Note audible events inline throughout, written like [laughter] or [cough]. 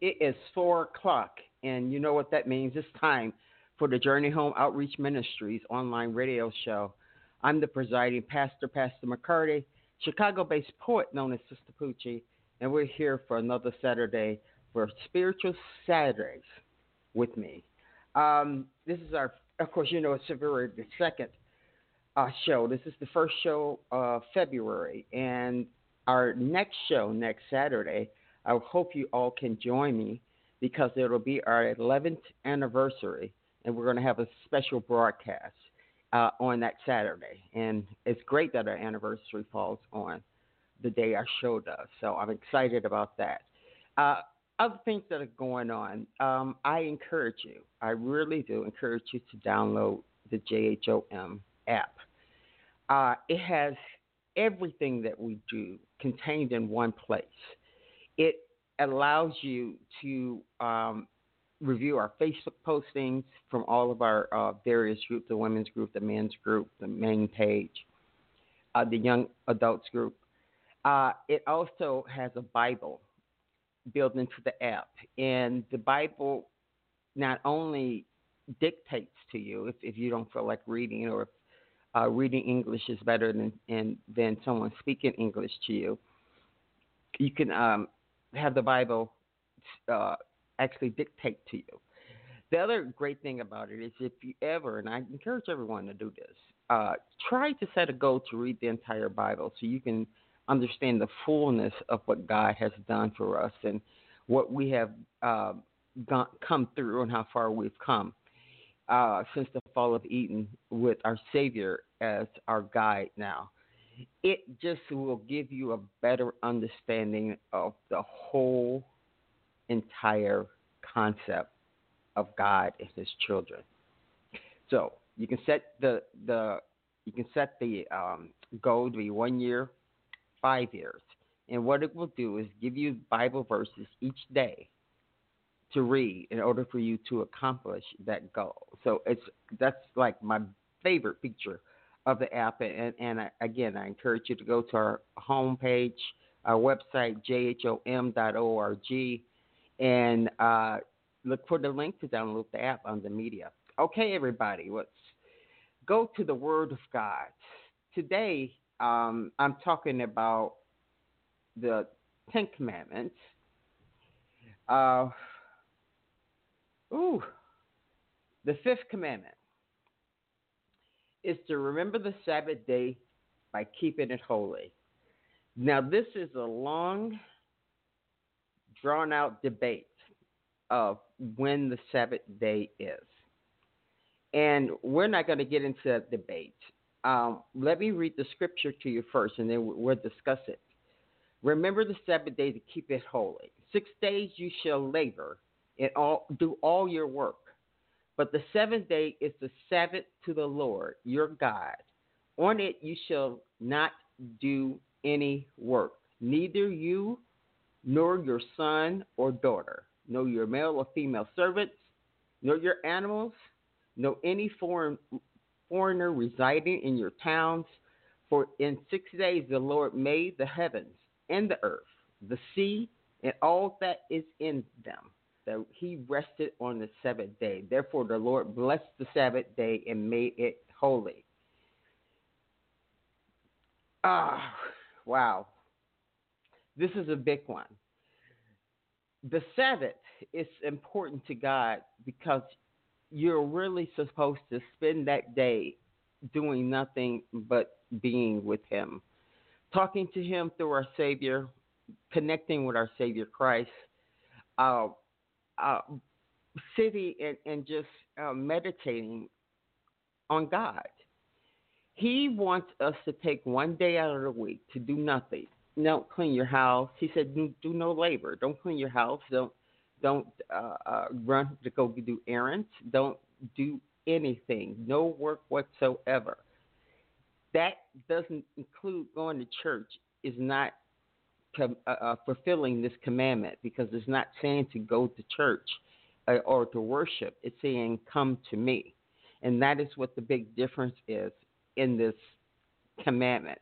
It is four o'clock, and you know what that means. It's time for the Journey Home Outreach Ministries online radio show. I'm the presiding pastor, Pastor McCarty, Chicago based poet known as Sister Poochie, and we're here for another Saturday for Spiritual Saturdays with me. Um, this is our, of course, you know, it's February the 2nd uh, show. This is the first show of February, and our next show next Saturday I hope you all can join me because it'll be our 11th anniversary, and we're going to have a special broadcast uh, on that Saturday. And it's great that our anniversary falls on the day our show does. So I'm excited about that. Uh, other things that are going on, um, I encourage you, I really do encourage you to download the JHOM app. Uh, it has everything that we do contained in one place it allows you to um, review our Facebook postings from all of our uh, various groups the women's group, the men's group, the main page, uh, the young adults group. Uh, it also has a Bible built into the app, and the Bible not only dictates to you if, if you don't feel like reading or if uh, reading English is better than and, than someone speaking English to you. You can um, have the Bible uh, actually dictate to you. The other great thing about it is if you ever, and I encourage everyone to do this, uh, try to set a goal to read the entire Bible so you can understand the fullness of what God has done for us and what we have uh, gone, come through and how far we've come uh, since the fall of Eden with our Savior as our guide now it just will give you a better understanding of the whole entire concept of God and His children. So you can set the the you can set the um, goal to be one year, five years, and what it will do is give you Bible verses each day to read in order for you to accomplish that goal. So it's that's like my favorite feature of the app. And, and I, again, I encourage you to go to our homepage, our website, jhom.org, and uh, look for the link to download the app on the media. Okay, everybody, let's go to the Word of God. Today, um, I'm talking about the Ten Commandments. Uh, ooh, the fifth commandment is to remember the Sabbath day by keeping it holy. Now, this is a long, drawn out debate of when the Sabbath day is. And we're not going to get into that debate. Um, let me read the scripture to you first, and then we'll discuss it. Remember the Sabbath day to keep it holy. Six days you shall labor and all, do all your work. But the seventh day is the Sabbath to the Lord your God. On it you shall not do any work, neither you nor your son or daughter, nor your male or female servants, nor your animals, nor any foreign foreigner residing in your towns. For in six days the Lord made the heavens and the earth, the sea, and all that is in them that he rested on the seventh day. Therefore, the Lord blessed the Sabbath day and made it holy. Ah, wow. This is a big one. The Sabbath is important to God because you're really supposed to spend that day doing nothing but being with Him, talking to Him through our Savior, connecting with our Savior Christ, uh, uh, sitting and, and just uh, meditating on God. He wants us to take one day out of the week to do nothing. Don't clean your house. He said, do, do no labor. Don't clean your house. Don't don't uh, uh, run to go do errands. Don't do anything. No work whatsoever. That doesn't include going to church. Is not uh, uh, fulfilling this commandment because it's not saying to go to church uh, or to worship. It's saying, come to me. And that is what the big difference is in this commandment.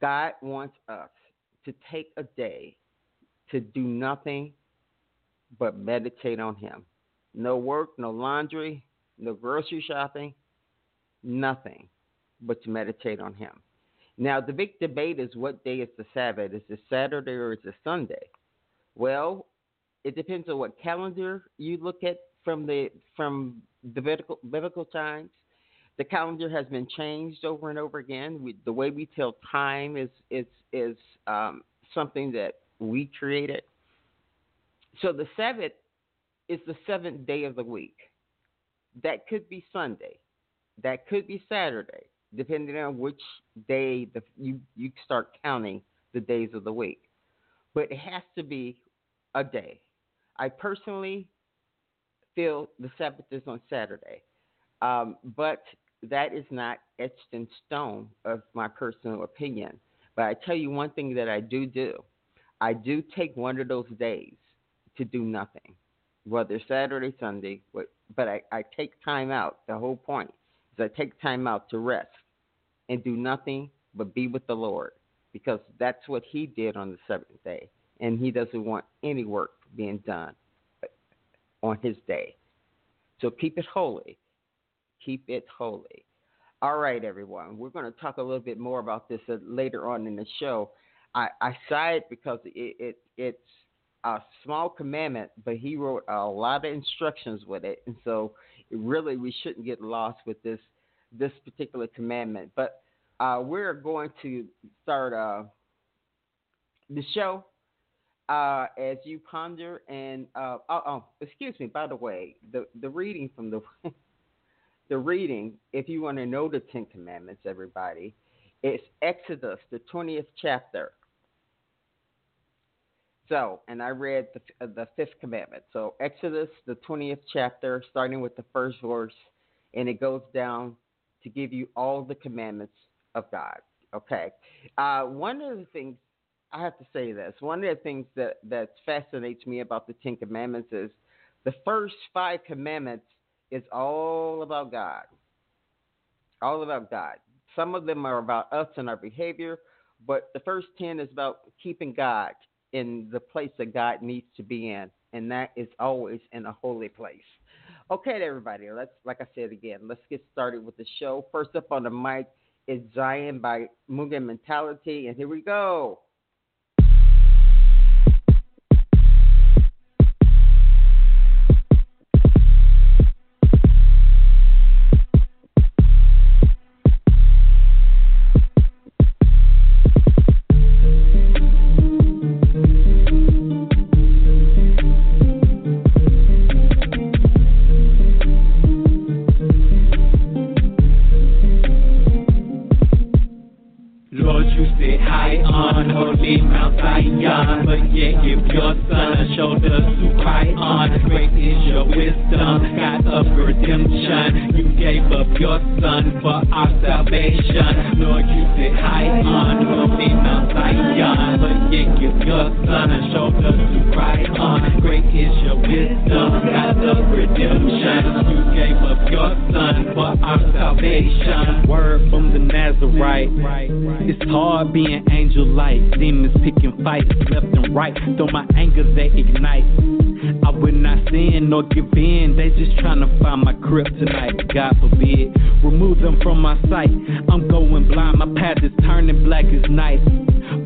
God wants us to take a day to do nothing but meditate on Him. No work, no laundry, no grocery shopping, nothing but to meditate on Him. Now, the big debate is what day is the Sabbath? Is it Saturday or is it Sunday? Well, it depends on what calendar you look at from the from the biblical, biblical times. The calendar has been changed over and over again. We, the way we tell time is is is um, something that we created. So the Sabbath is the seventh day of the week. That could be Sunday. That could be Saturday, depending on which day the, you you start counting the days of the week. But it has to be a day. I personally feel the Sabbath is on Saturday, um, but that is not etched in stone of my personal opinion. But I tell you one thing that I do do. I do take one of those days to do nothing, whether Saturday, Sunday, but I, I take time out. The whole point is I take time out to rest and do nothing but be with the Lord because that's what He did on the seventh day. And He doesn't want any work being done on His day. So keep it holy. Keep it holy. All right, everyone. We're going to talk a little bit more about this uh, later on in the show. I, I it because it, it it's a small commandment, but he wrote a lot of instructions with it, and so really we shouldn't get lost with this this particular commandment. But uh, we're going to start uh, the show uh, as you ponder and oh, oh, excuse me. By the way, the the reading from the [laughs] the reading, if you want to know the Ten Commandments, everybody, it's Exodus, the twentieth chapter. So, and I read the, the fifth commandment. So, Exodus, the 20th chapter, starting with the first verse, and it goes down to give you all the commandments of God. Okay. Uh, one of the things, I have to say this, one of the things that, that fascinates me about the Ten Commandments is the first five commandments is all about God. All about God. Some of them are about us and our behavior, but the first 10 is about keeping God in the place that God needs to be in, and that is always in a holy place. Okay, everybody, let's like I said again, let's get started with the show. First up on the mic is Zion by Mugen Mentality, and here we go. Word from the Nazarite. It's hard being angel like. Demons picking fights left and right. Though my anger they ignite. I would not sin nor give in. They just trying to find my kryptonite. God forbid. Remove them from my sight. I'm going blind. My path is turning black as night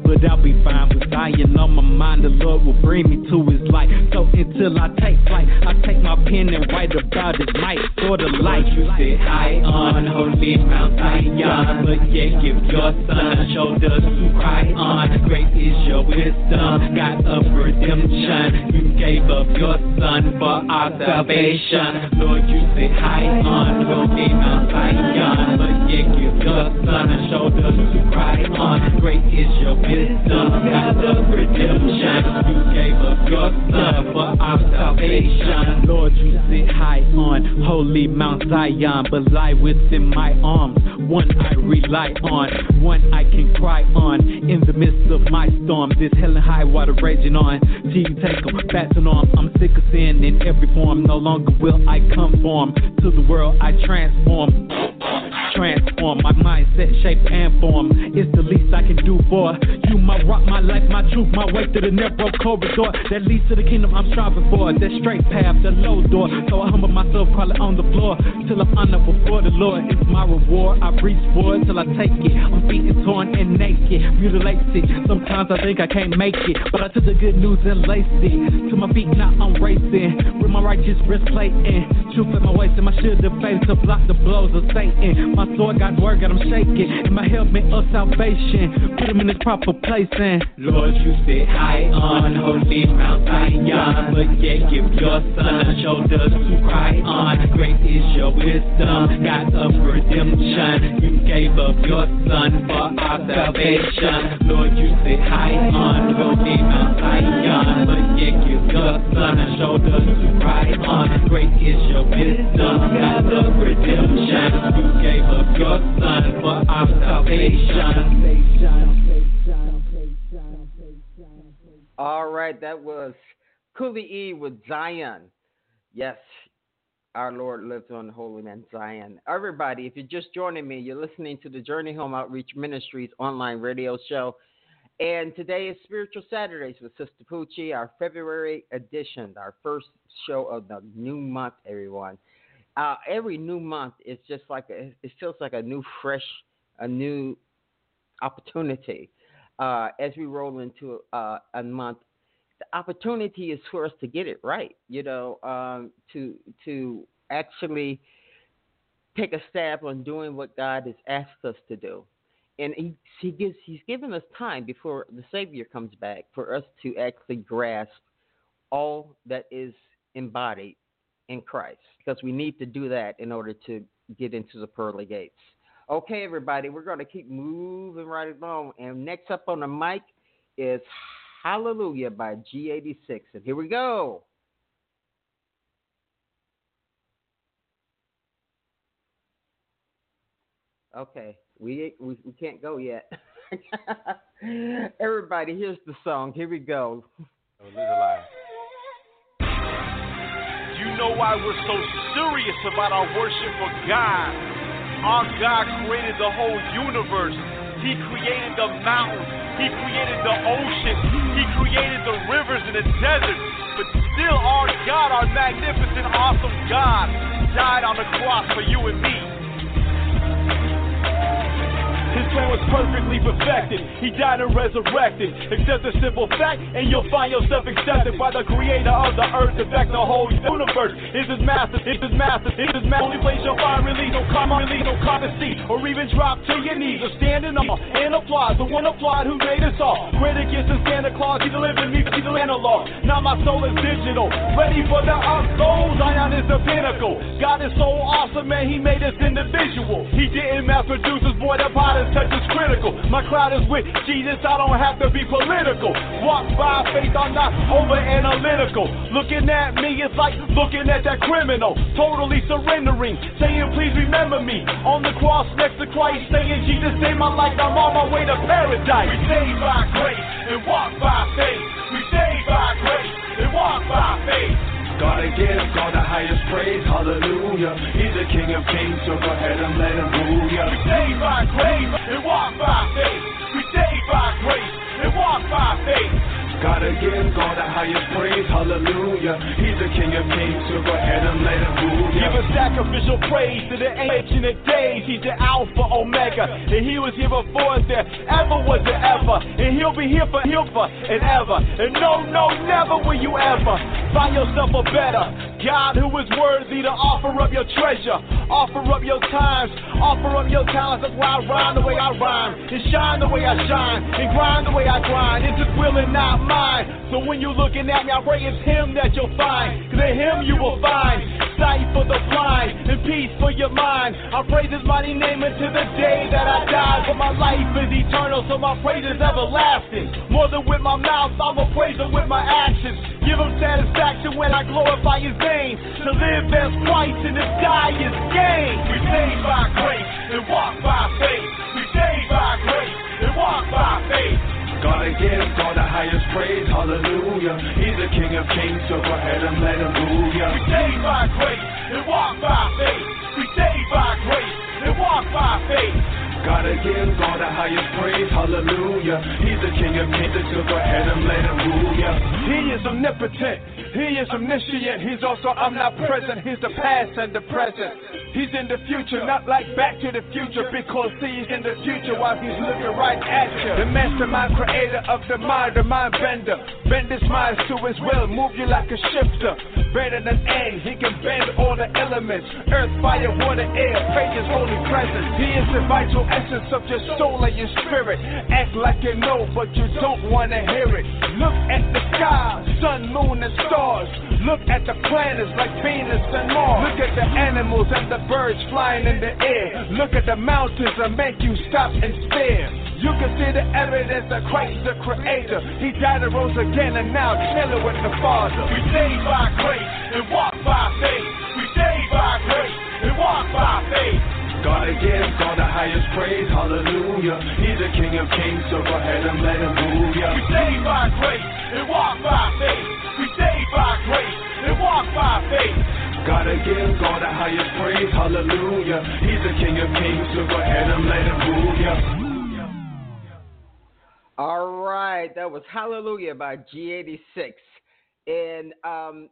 but I'll be fine. With dying on my mind, the Lord will bring me to his light. So until I take flight, I take my pen and write about his might for the light. You sit high on holy Mount Zion, but yet give your son a shoulder to cry on. Great is your wisdom, God of redemption. You gave up your son for our salvation. Lord, you sit high on holy Mount Zion, but yet give your son shoulder to cry on. Great is your wisdom wisdom, God of redemption. You gave up your son for our salvation. Lord, you sit high on holy Mount Zion, but lie within my arms. One I rely on, one I can cry on. In the midst of my storm, this hell and high water raging on. Gee, take them, fasten on. I'm sick of sin in every form. No longer will I conform to the world. I transform transform my mindset, shape, and form. It's the least I can do for you. My rock, my life, my truth, my way to the narrow corridor that leads to the kingdom I'm striving for. That straight path, the low door. So I humble myself, crawling on the floor till I'm honored before the Lord. It's my reward. I reach for it till I take it. I'm beaten, torn, and naked, mutilated. Sometimes I think I can't make it, but I took the good news and laced it to my feet. Now I'm racing with my righteous breastplate and truth at my waist and my shield of faith to block the blows of Satan. My sword got word, got him shaking, and my helmet of salvation. Put him in his proper and Lord, you sit high on holy Mount Zion, but yet give your son a shoulder to cry on. Great is your wisdom, God of redemption. You gave up your son for our salvation. Lord, you sit high on holy Mount Zion, but yet give your son a shoulder to cry on. Great is your wisdom, God of redemption. You gave up your son for our salvation. All right, that was Cooley E with Zion. Yes, our Lord lives on the Holy Mount Zion. Everybody, if you're just joining me, you're listening to the Journey Home Outreach Ministries online radio show. And today is Spiritual Saturdays with Sister Poochie, our February edition, our first show of the new month, everyone. Uh, every new month is just like a, it feels like a new, fresh, a new opportunity uh, as we roll into uh, a month. The opportunity is for us to get it right, you know, um, to to actually take a stab on doing what God has asked us to do, and he he gives he's given us time before the Savior comes back for us to actually grasp all that is embodied in Christ, because we need to do that in order to get into the pearly gates. Okay, everybody, we're going to keep moving right along. And next up on the mic is Hallelujah by G86. And here we go. Okay, we, we, we can't go yet. [laughs] everybody, here's the song. Here we go. Oh, you know why we're so serious about our worship for God? Our God created the whole universe. He created the mountains. He created the ocean. He created the rivers and the deserts. But still, our God, our magnificent, awesome God, died on the cross for you and me. His plan was perfectly perfected. He died and resurrected. Accept the simple fact, and you'll find yourself accepted by the creator of the earth. In fact, the whole universe is his master. Is his master. Is his master. Only place you'll find release. No come on, release. No come to see. Or even drop to your knees. Or standing on and applaud. The one applaud who made us all. Great against the Santa Claus. He delivered me. He's the analog. Now my soul is digital. Ready for the up goal. Zion is the pinnacle. God is so awesome, man. He made us individual. He didn't mass produce us, boy. The pot is touch is critical. My crowd is with Jesus, I don't have to be political. Walk by faith, I'm not over analytical. Looking at me, it's like looking at that criminal. Totally surrendering, saying, Please remember me. On the cross next to Christ, saying, Jesus, save my life, I'm on my way to paradise. We saved by grace and walk by faith. We saved by grace and walk by faith. Gotta give God the highest praise, hallelujah. He's the King of Kings, so go ahead and let him rule ya. Saved by grace and walk by faith. We stay by grace and walk by faith. Gotta give God the highest praise, hallelujah. He's the King of Kings, so go ahead and let rule ya. Give a sacrificial praise to the ancient days. He's the Alpha, Omega, and he was here before there ever was there ever, and he'll be here for for and ever. And no, no, never will you ever find yourself a better God who is worthy to offer up your treasure, offer up your times, offer up your talents. That's why I rhyme the way I rhyme, and shine the way I shine, and grind the way I grind. It's His will and not mine. So when you're looking at me, I pray it's him that you'll find. Cause in him you will find sight for the blind and peace for your mind. I praise his mighty name until the day that I die. But my life is eternal, so my praise is everlasting. More than with my mouth, I'ma praise him with my actions. Give him satisfaction when I glorify his name. To live as Christ and to die is gain. We saved by grace and walk by faith. We saved by grace and walk by faith. Gotta give God the highest praise, hallelujah. He's the King of Kings, so go ahead and let him rule ya. We saved by grace and walk by faith. We saved by grace and walk by faith. Gotta give God the highest praise, hallelujah. He's the King of Kings, so go ahead and let him rule ya. He is omnipotent, He is omniscient, He's also omnipresent, He's the past and the present. He's in the future, not like back to the future, because he's in the future while he's looking right at you. The mastermind creator of the mind, the mind bender. Bend his mind to his will, move you like a shifter. Better than A, he can bend all the elements. Earth, fire, water, air, faith is holy presence. He is the vital essence of your soul and your spirit. Act like you know, but you don't want to hear it. Look at the sky, sun, moon, and stars. Look at the planets like Venus and Mars. Look at the animals and the birds flying in the air. Look at the mountains and make you stop and stare. You can see the evidence that Christ is the creator. He died and rose again and now chilling with the Father. We saved by grace and walk by faith. We saved by grace and walk by faith. Gotta give God the highest praise, hallelujah. He's the King of Kings, so go ahead and let him rule ya. We saved by grace and walk by faith. We saved by grace and walk by faith. Gotta give God the highest praise, hallelujah. He's the King of Kings, so go ahead and let him rule ya. All right, that was Hallelujah by G86. And um,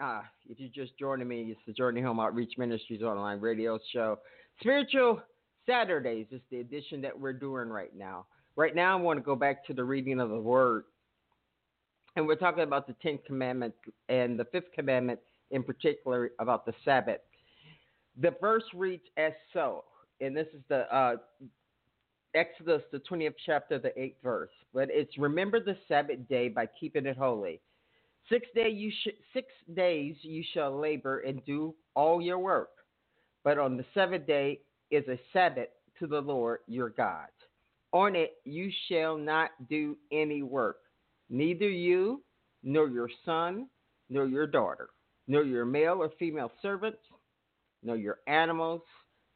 ah, if you're just joining me, it's the Journey Home Outreach Ministries online radio show. Spiritual Saturdays is the edition that we're doing right now. Right now, I want to go back to the reading of the Word. And we're talking about the Ten Commandments and the Fifth Commandment in particular about the Sabbath. The verse reads as so, and this is the uh, Exodus, the 20th chapter, the 8th verse. But it's remember the Sabbath day by keeping it holy. Six, day you sh- six days you shall labor and do all your work. But on the seventh day is a Sabbath to the Lord your God. On it you shall not do any work, neither you, nor your son, nor your daughter, nor your male or female servants, nor your animals,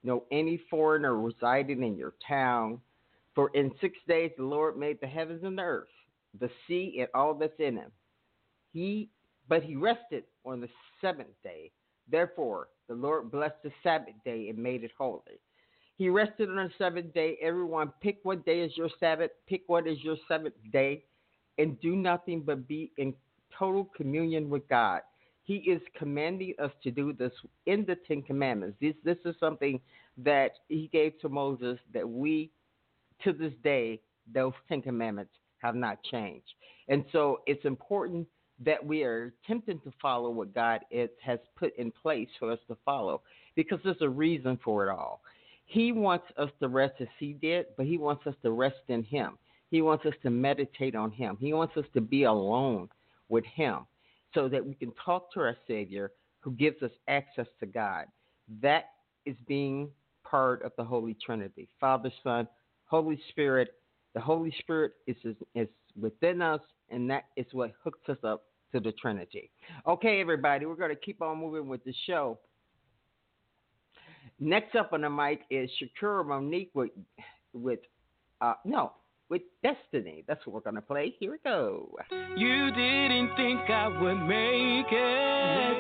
nor any foreigner residing in your town. For in six days the Lord made the heavens and the earth, the sea and all that's in them. He but he rested on the seventh day. Therefore the Lord blessed the Sabbath day and made it holy. He rested on the seventh day. Everyone pick what day is your Sabbath, pick what is your seventh day, and do nothing but be in total communion with God. He is commanding us to do this in the Ten Commandments. This this is something that he gave to Moses that we to this day those Ten Commandments have not changed. And so it's important that we are attempting to follow what God has put in place for us to follow because there's a reason for it all. He wants us to rest as He did, but He wants us to rest in Him. He wants us to meditate on Him. He wants us to be alone with Him so that we can talk to our Savior who gives us access to God. That is being part of the Holy Trinity Father, Son, Holy Spirit. The Holy Spirit is, is, is within us, and that is what hooks us up to the Trinity. Okay, everybody, we're going to keep on moving with the show. Next up on the mic is Shakira Monique with, with uh, no, with Destiny. That's what we're going to play. Here we go. You didn't think I would make it.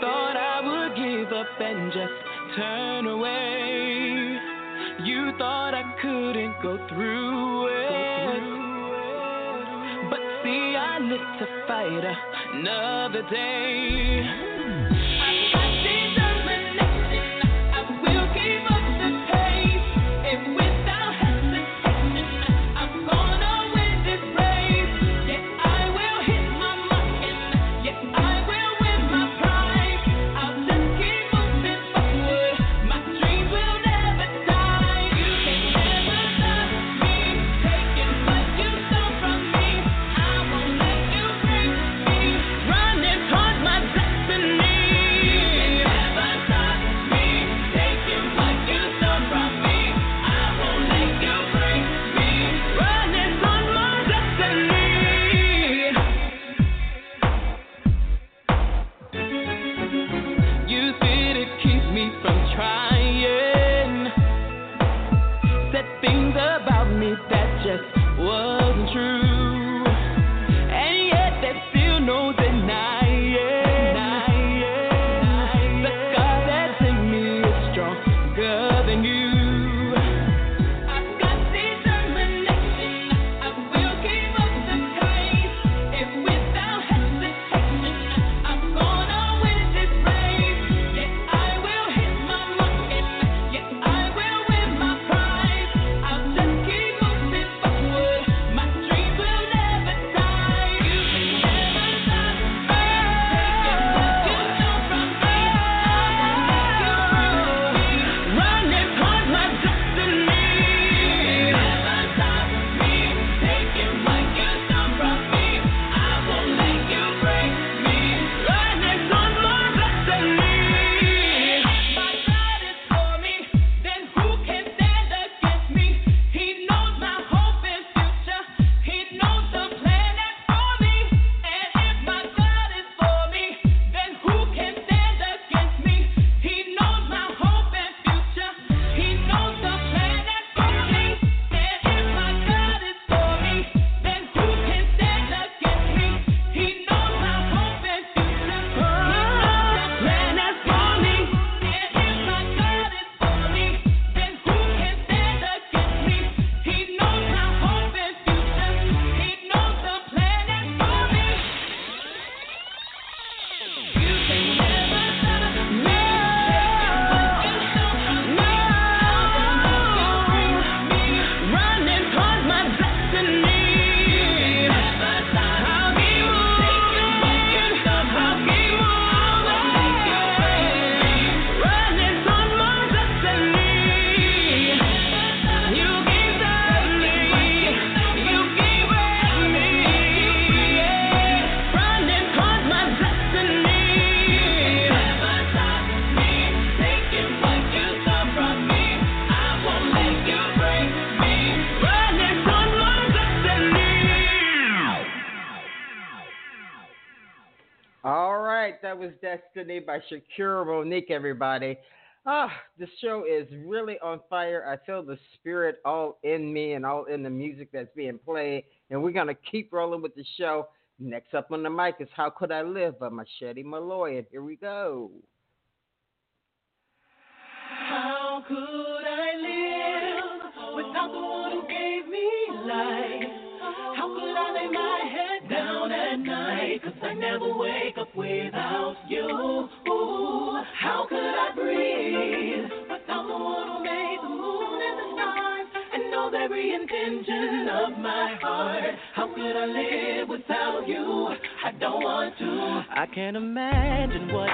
Thought I would give up and just turn away. You thought I couldn't go through it. But see, I live to fight another day. said things about me that just wasn't true. Was Destiny by Shakira Monique, everybody. Ah, the show is really on fire. I feel the spirit all in me and all in the music that's being played. And we're going to keep rolling with the show. Next up on the mic is How Could I Live by Machete Malloy. And here we go. How could I live without the one who gave me life? How could I at Cause I never wake up without you. Ooh, how could I breathe without the one who made the moon and the stars and knows every intention of my heart? How could I live without you? I don't want to. I can't imagine what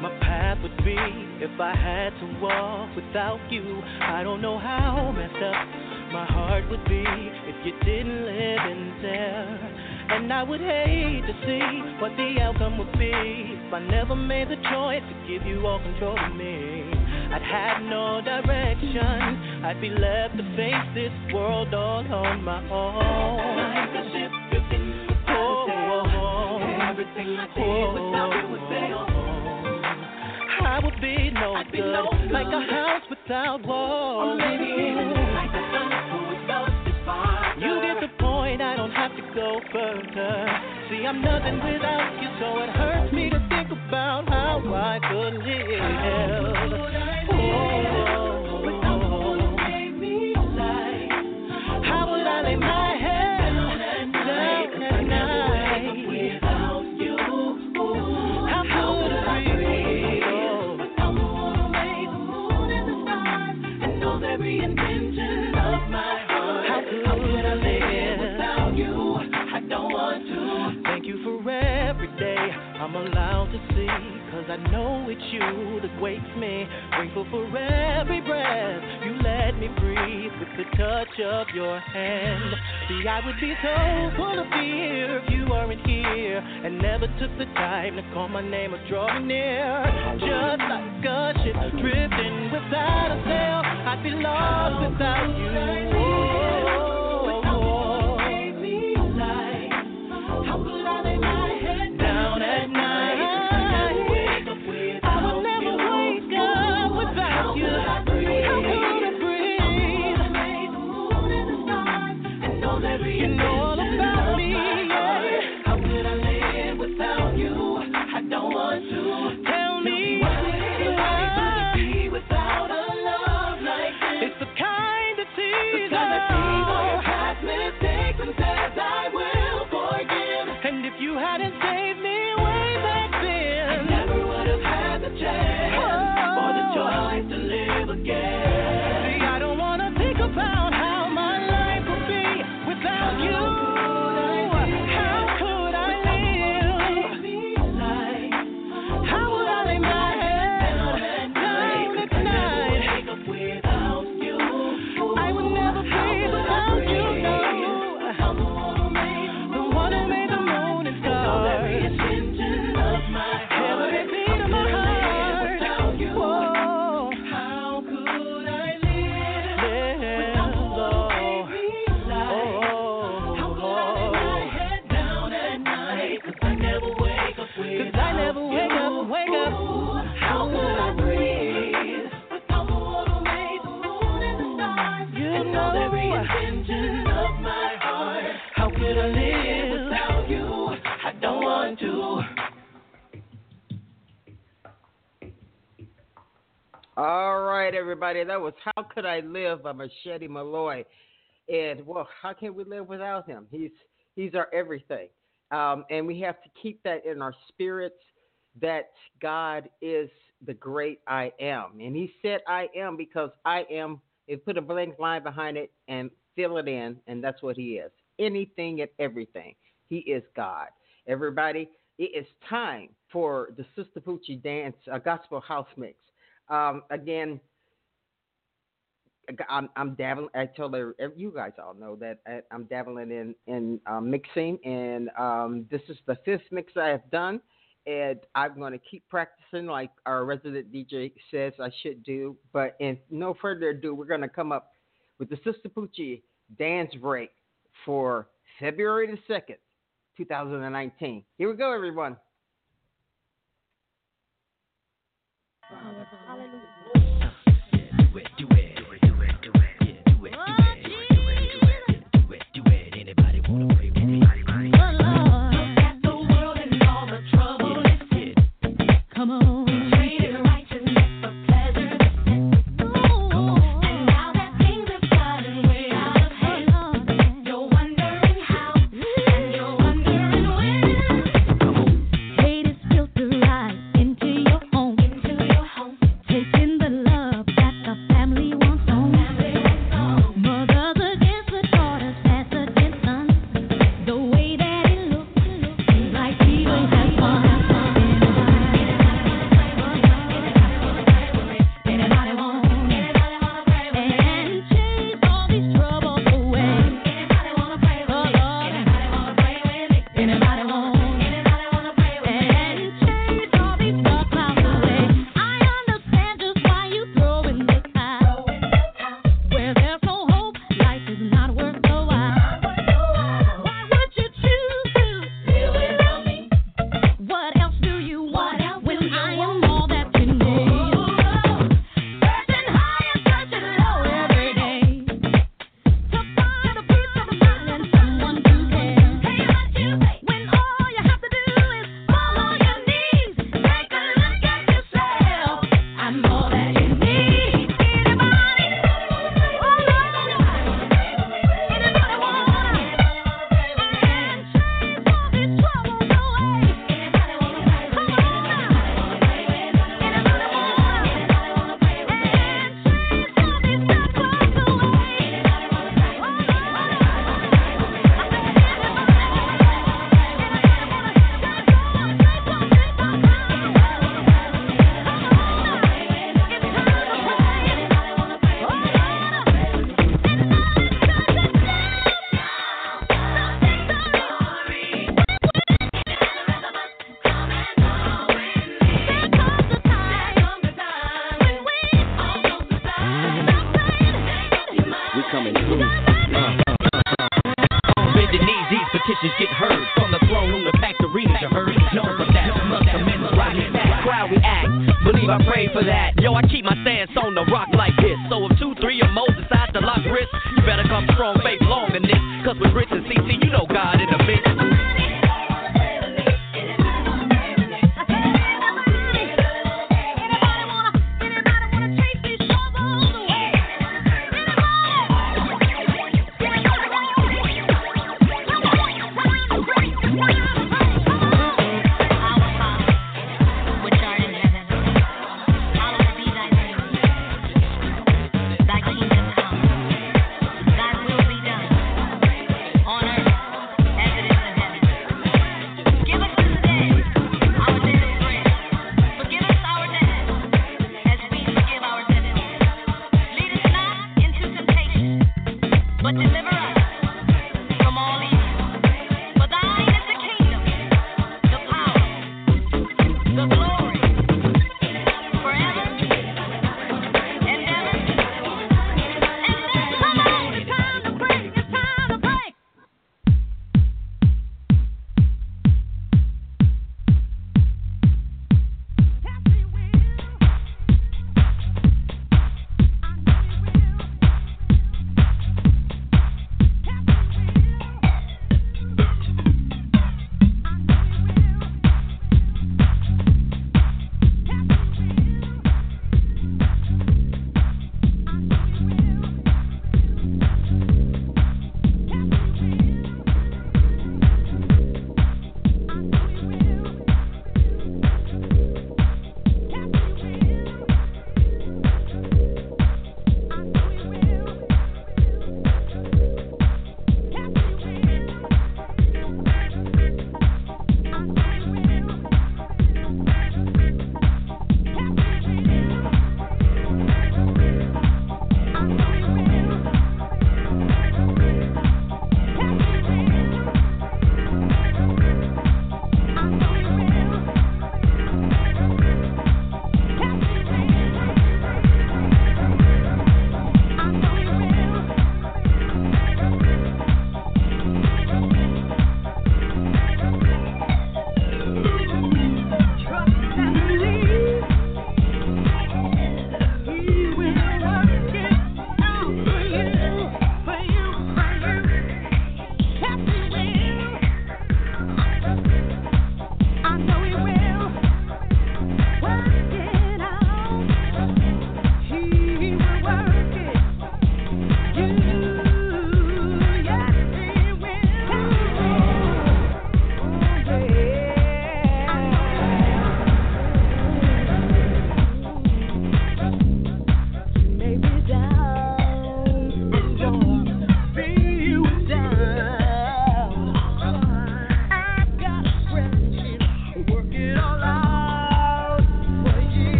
my path would be if I had to walk without you. I don't know how messed up my heart would be if you didn't live in there. And I would hate to see what the outcome would be if I never made the choice to give you all control of me. I'd have no direction. I'd be left to face this world all on my own. Like a ship drifting without a sail. Everything I did without you would fail. I would be no I'd be good, no good. like a house without walls. Further. See, I'm nothing without you, so it hurts me to think about how I could live. Oh, oh, oh. It's you that wakes me. Grateful for every breath you let me breathe with the touch of your hand. See, I would be so full of fear if you weren't here and never took the time to call my name or draw me near. Just like a ship drifting without a sail, I'd be lost without you. That was How Could I Live by Machete Malloy. And, well, how can we live without him? He's, he's our everything. Um, and we have to keep that in our spirits that God is the great I am. And he said I am because I am, and put a blank line behind it and fill it in, and that's what he is. Anything and everything. He is God. Everybody, it is time for the Sister Poochie Dance, a gospel house mix. Um, again, I'm, I'm dabbling. I told you guys all know that uh, I, am dabbling in in uh, mixing, and um, this is the fifth mix I have done, and I'm going to keep practicing like our resident DJ says I should do. But in no further ado, we're going to come up with the Sister Poochie dance break for February the second, 2019. Here we go, everyone. Hallelujah. Yeah, do it, do it.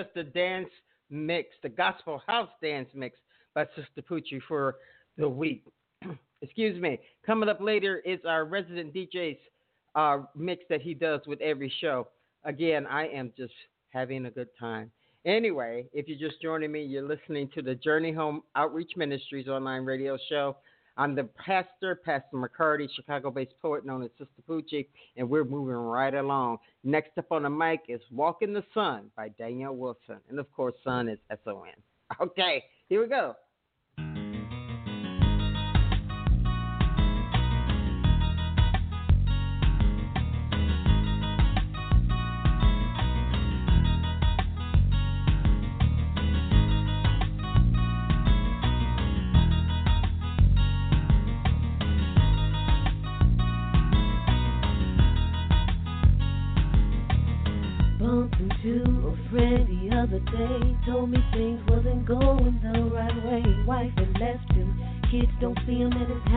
us the dance mix, the gospel house dance mix by Sister Poochie for the week. [clears throat] Excuse me. Coming up later is our resident DJ's uh, mix that he does with every show. Again, I am just having a good time. Anyway, if you're just joining me, you're listening to the Journey Home Outreach Ministries online radio show. I'm the pastor, Pastor McCarty, Chicago based poet known as Sister Poochie, and we're moving right along. Next up on the mic is Walk in the Sun by Danielle Wilson. And of course, Sun is S O N. Okay, here we go. kids don't see him at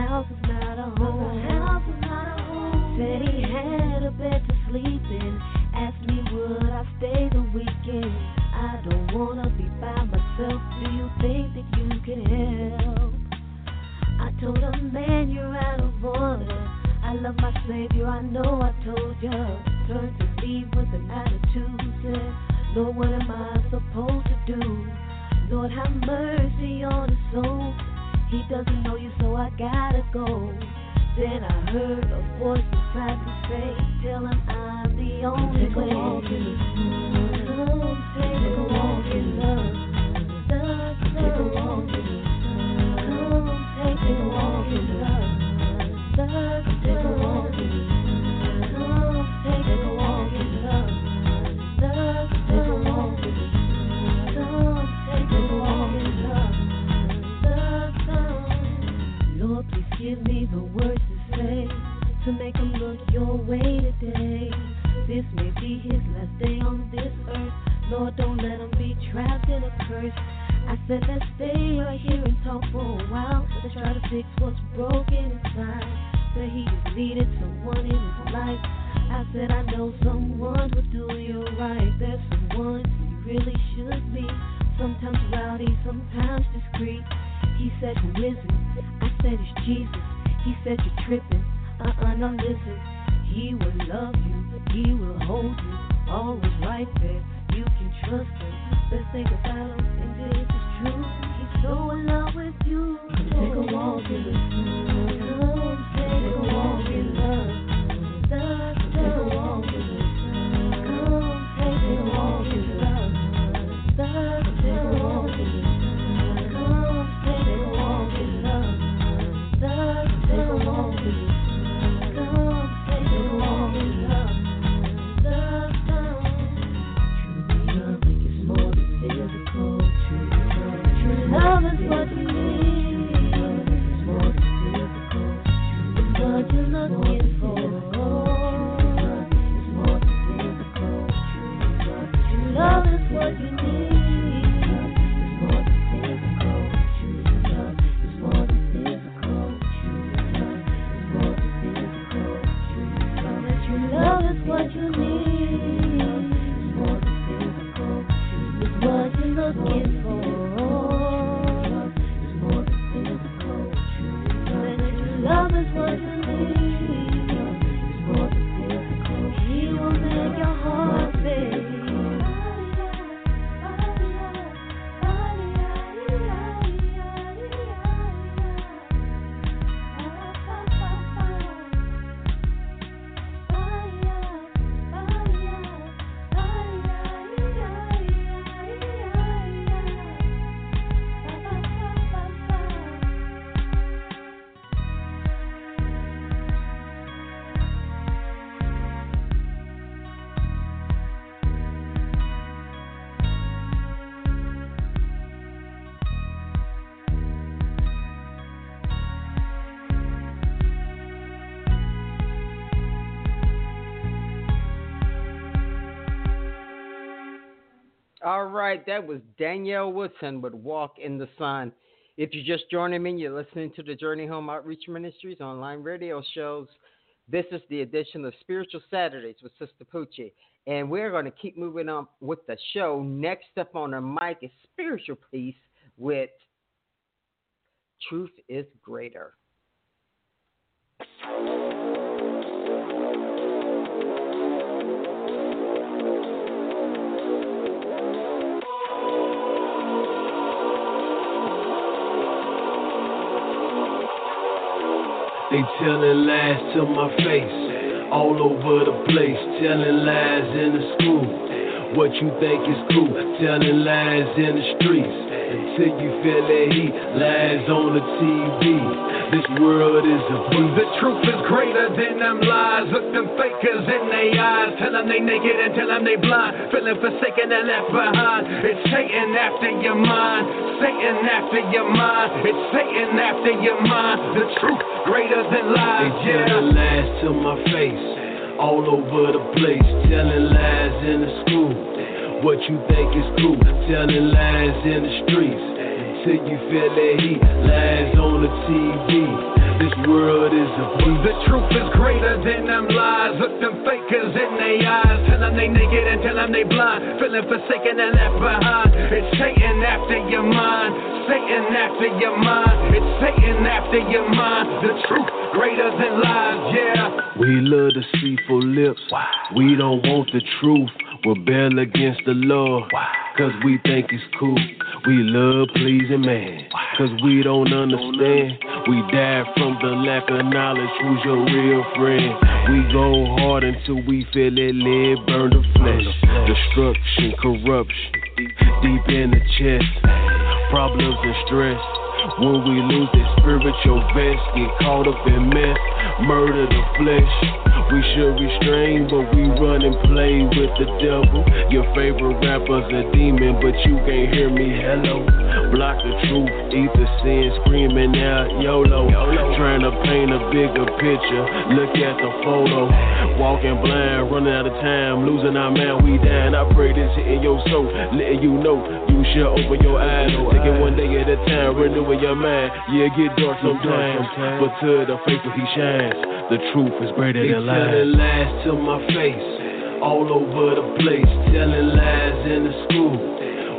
All right, that was Danielle Woodson with Walk in the Sun. If you're just joining me, you're listening to the Journey Home Outreach Ministries online radio shows. This is the edition of Spiritual Saturdays with Sister Poochie. And we're going to keep moving on with the show. Next up on the mic is Spiritual Peace with Truth is Greater. They telling lies to my face, all over the place, telling lies in the school. What you think is cool, telling lies in the streets. Until you feel that heat, lies on the TV. This world is a beast. The truth is greater than them lies. Look them fakers in their eyes. Tell them they naked and tell them they blind. Feeling forsaken and left behind. It's Satan after your mind. Satan after your mind. It's Satan after your mind. The truth greater than lies. They yeah. telling lies to my face. All over the place. Telling lies in the school. What you think is cool. Telling lies in the streets till you feel that heat. Lies on the TV. This world is a beast. The truth is greater than them lies. Look them fakers in their eyes. Tell them they naked and tell them they blind. Feeling forsaken and left behind. It's Satan after your mind. Satan after your mind. It's Satan after your mind. The truth greater than lies, yeah. We love deceitful lips. We don't want the truth. We rebel against the law. Cause we think it's cool. We love pleasing man, cause we don't understand. We die from the lack of knowledge. Who's your real friend? We go hard until we feel it lead burn the flesh. Destruction, corruption, deep in the chest. Problems and stress. When we lose the spiritual vest, get caught up in mess, murder the flesh. We should restrain, but we run and play with the devil. Your favorite rapper's a demon, but you can't hear me. Hello. Block the truth, eat the sin, screaming out YOLO. Trying to paint a bigger picture. Look at the photo. Walking blind, running out of time, losing our mind, we dying. I pray this in your soul, letting you know you should open your eyes. Take it one day at a time, renewing your mind. Yeah, get dark sometimes, but to the faithful he shines. The truth is greater than life telling lies to my face, all over the place, telling lies in the school.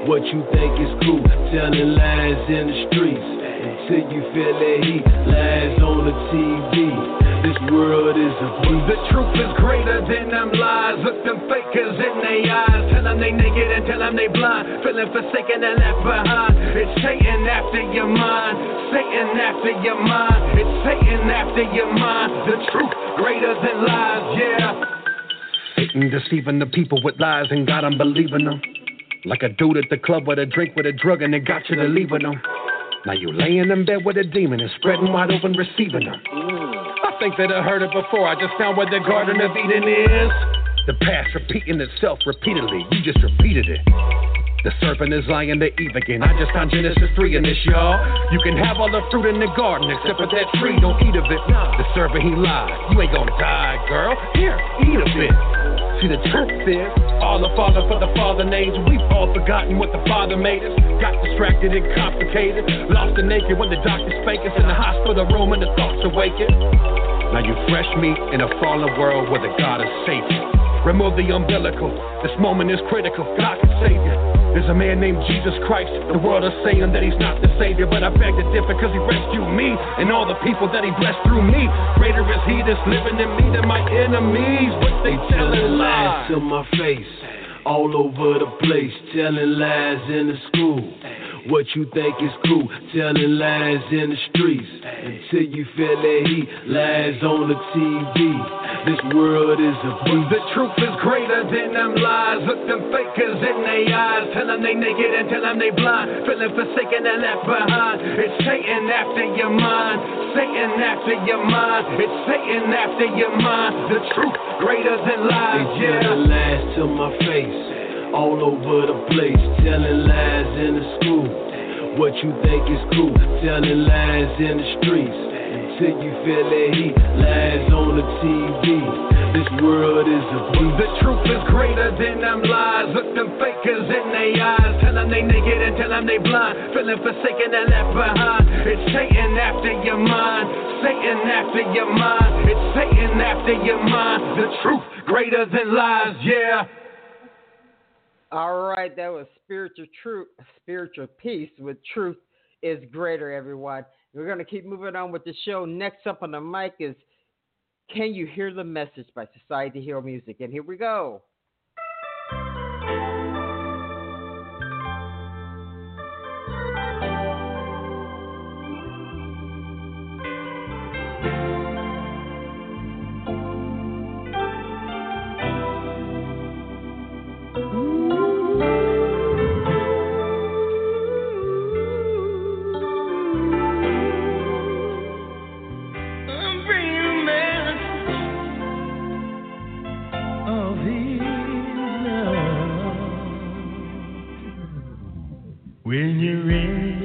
What you think is cool, telling lies in the streets. Until you feel that heat, lies on the TV. This world is a beast. The truth is greater than them lies. Look them fakers in their eyes. Tell them they naked and tell them they blind. Feeling forsaken and left behind. It's Satan after your mind. Satan after your mind. It's Satan after your mind. The truth greater than lies, yeah. Satan deceiving the people with lies and God I'm believing them. Like a dude at the club with a drink with a drug and they got you to leaving them. Now you laying in bed with a demon and spreading wide open receiving them I think that I heard it before. I just found where the Garden of Eden is. The past repeating itself repeatedly. You just repeated it. The serpent is lying to Eve again. I just found Genesis 3 in this, y'all. You can have all the fruit in the garden except for that tree. Don't eat of it. The serpent, he lied. You ain't gonna die, girl. Here, eat of it. See, the truth is, all the Father for the Father names. We've all forgotten what the Father made us. Got distracted and complicated. Lost and naked when the doctor spank us in the hospital room and the thoughts awaken. Now you fresh meat in a fallen world where the God is Satan. Remove the umbilical. This moment is critical. God can save you. There's a man named Jesus Christ. The world is saying that he's not the Savior, but I beg to differ because he rescued me and all the people that he blessed through me. Greater is he that's living in me than my enemies. But they telling lies to my face, all over the place, telling lies in the school. What you think is cool, telling lies in the streets. Until you feel that heat, lies on the TV. This world is a beast. The truth is greater than them lies. Look them fakers in their eyes. Tell them they naked and tell them they blind. Feeling forsaken and left behind. It's Satan after your mind. Satan after your mind. It's Satan after your mind. The truth greater than lies. They yeah. lies to my face all over the place, telling lies in the school. What you think is cool, telling lies in the streets. until you feel the heat. Lies on the TV. This world is a beast. The truth is greater than them lies. Look them fakers in their eyes. Tell them they naked and tell them they blind. Feeling forsaken and left behind. It's Satan after your mind. Satan after your mind. It's Satan after your mind. The truth greater than lies, yeah. All right, that was spiritual truth, spiritual peace with truth is greater, everyone. We're going to keep moving on with the show. Next up on the mic is can You Hear the Message by Society Hero Music? And here we go. When you're in.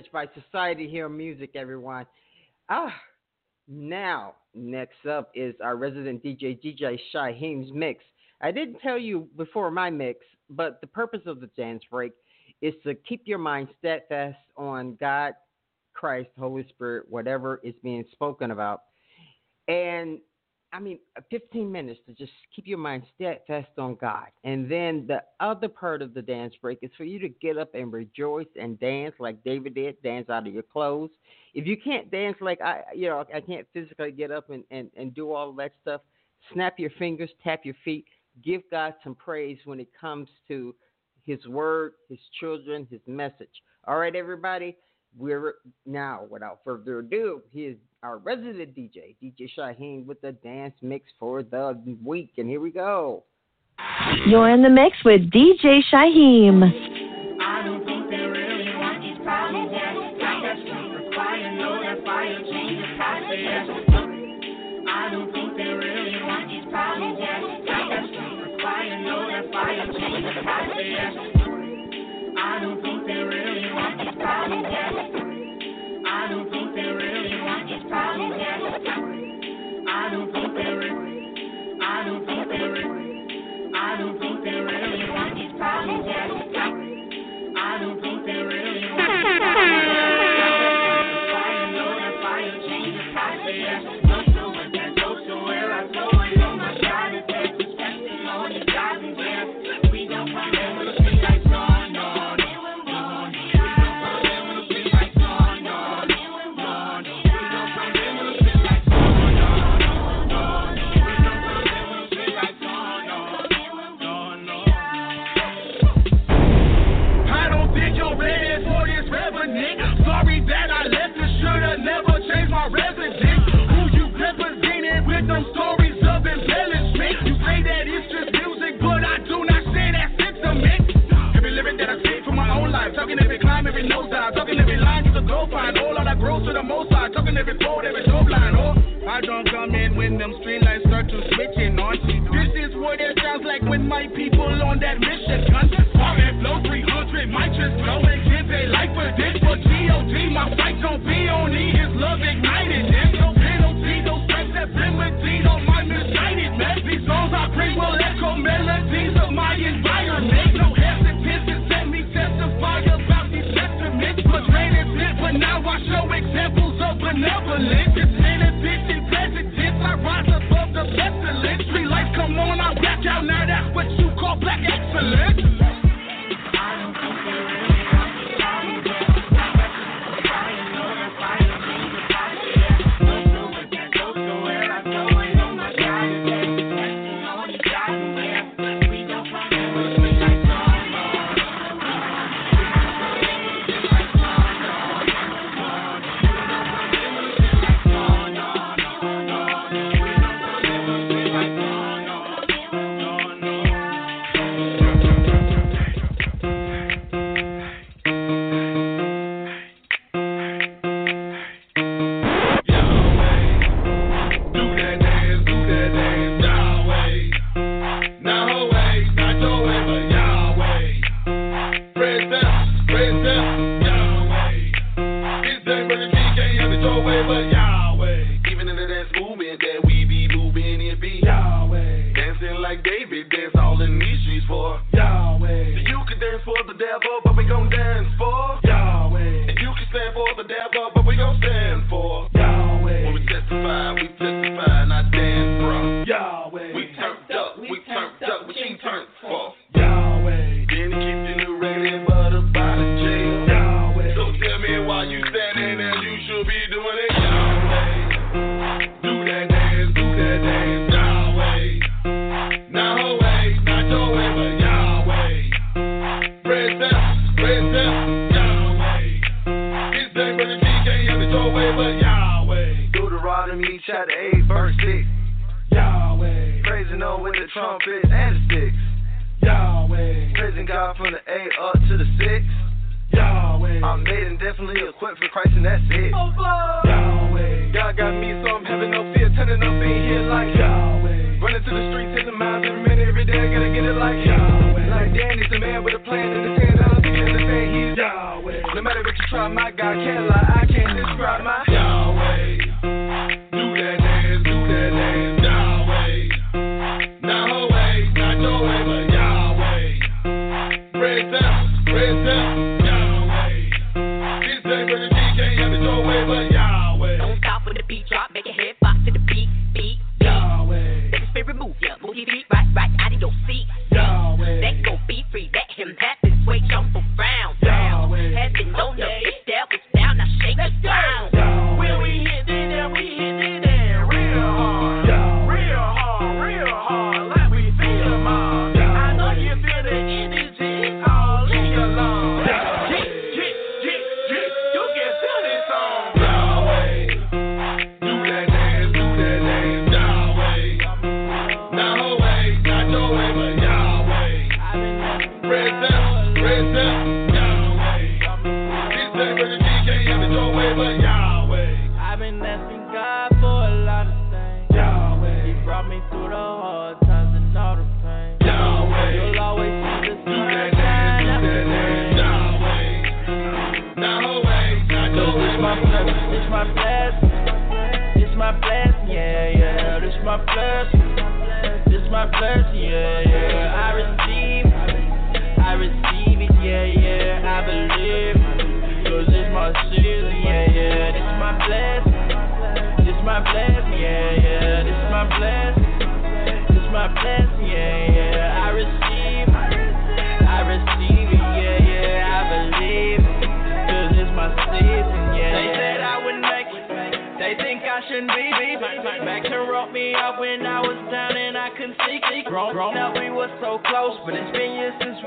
Village by Society Hill Music, everyone. Ah, now, next up is our resident DJ, DJ Shyhiem's mix. I didn't tell you before my mix, but the purpose of the dance break is to keep your mind steadfast on God, Christ, Holy Spirit, whatever is being spoken about. And I mean, uh, 15 minutes to just keep your mind steadfast on God. And then the other part of the dance break is for you to get up and rejoice and dance like David did, dance out of your clothes. If you can't dance like I, you know, I can't physically get up and, and, and do all that stuff, snap your fingers, tap your feet, give God some praise when it comes to his word, his children, his message. All right, everybody we're now, without further ado, here's our resident DJ, DJ Shyhiem, with the dance mix for the week. And here we go. You're in the mix with DJ Shyhiem. We turned up. We turned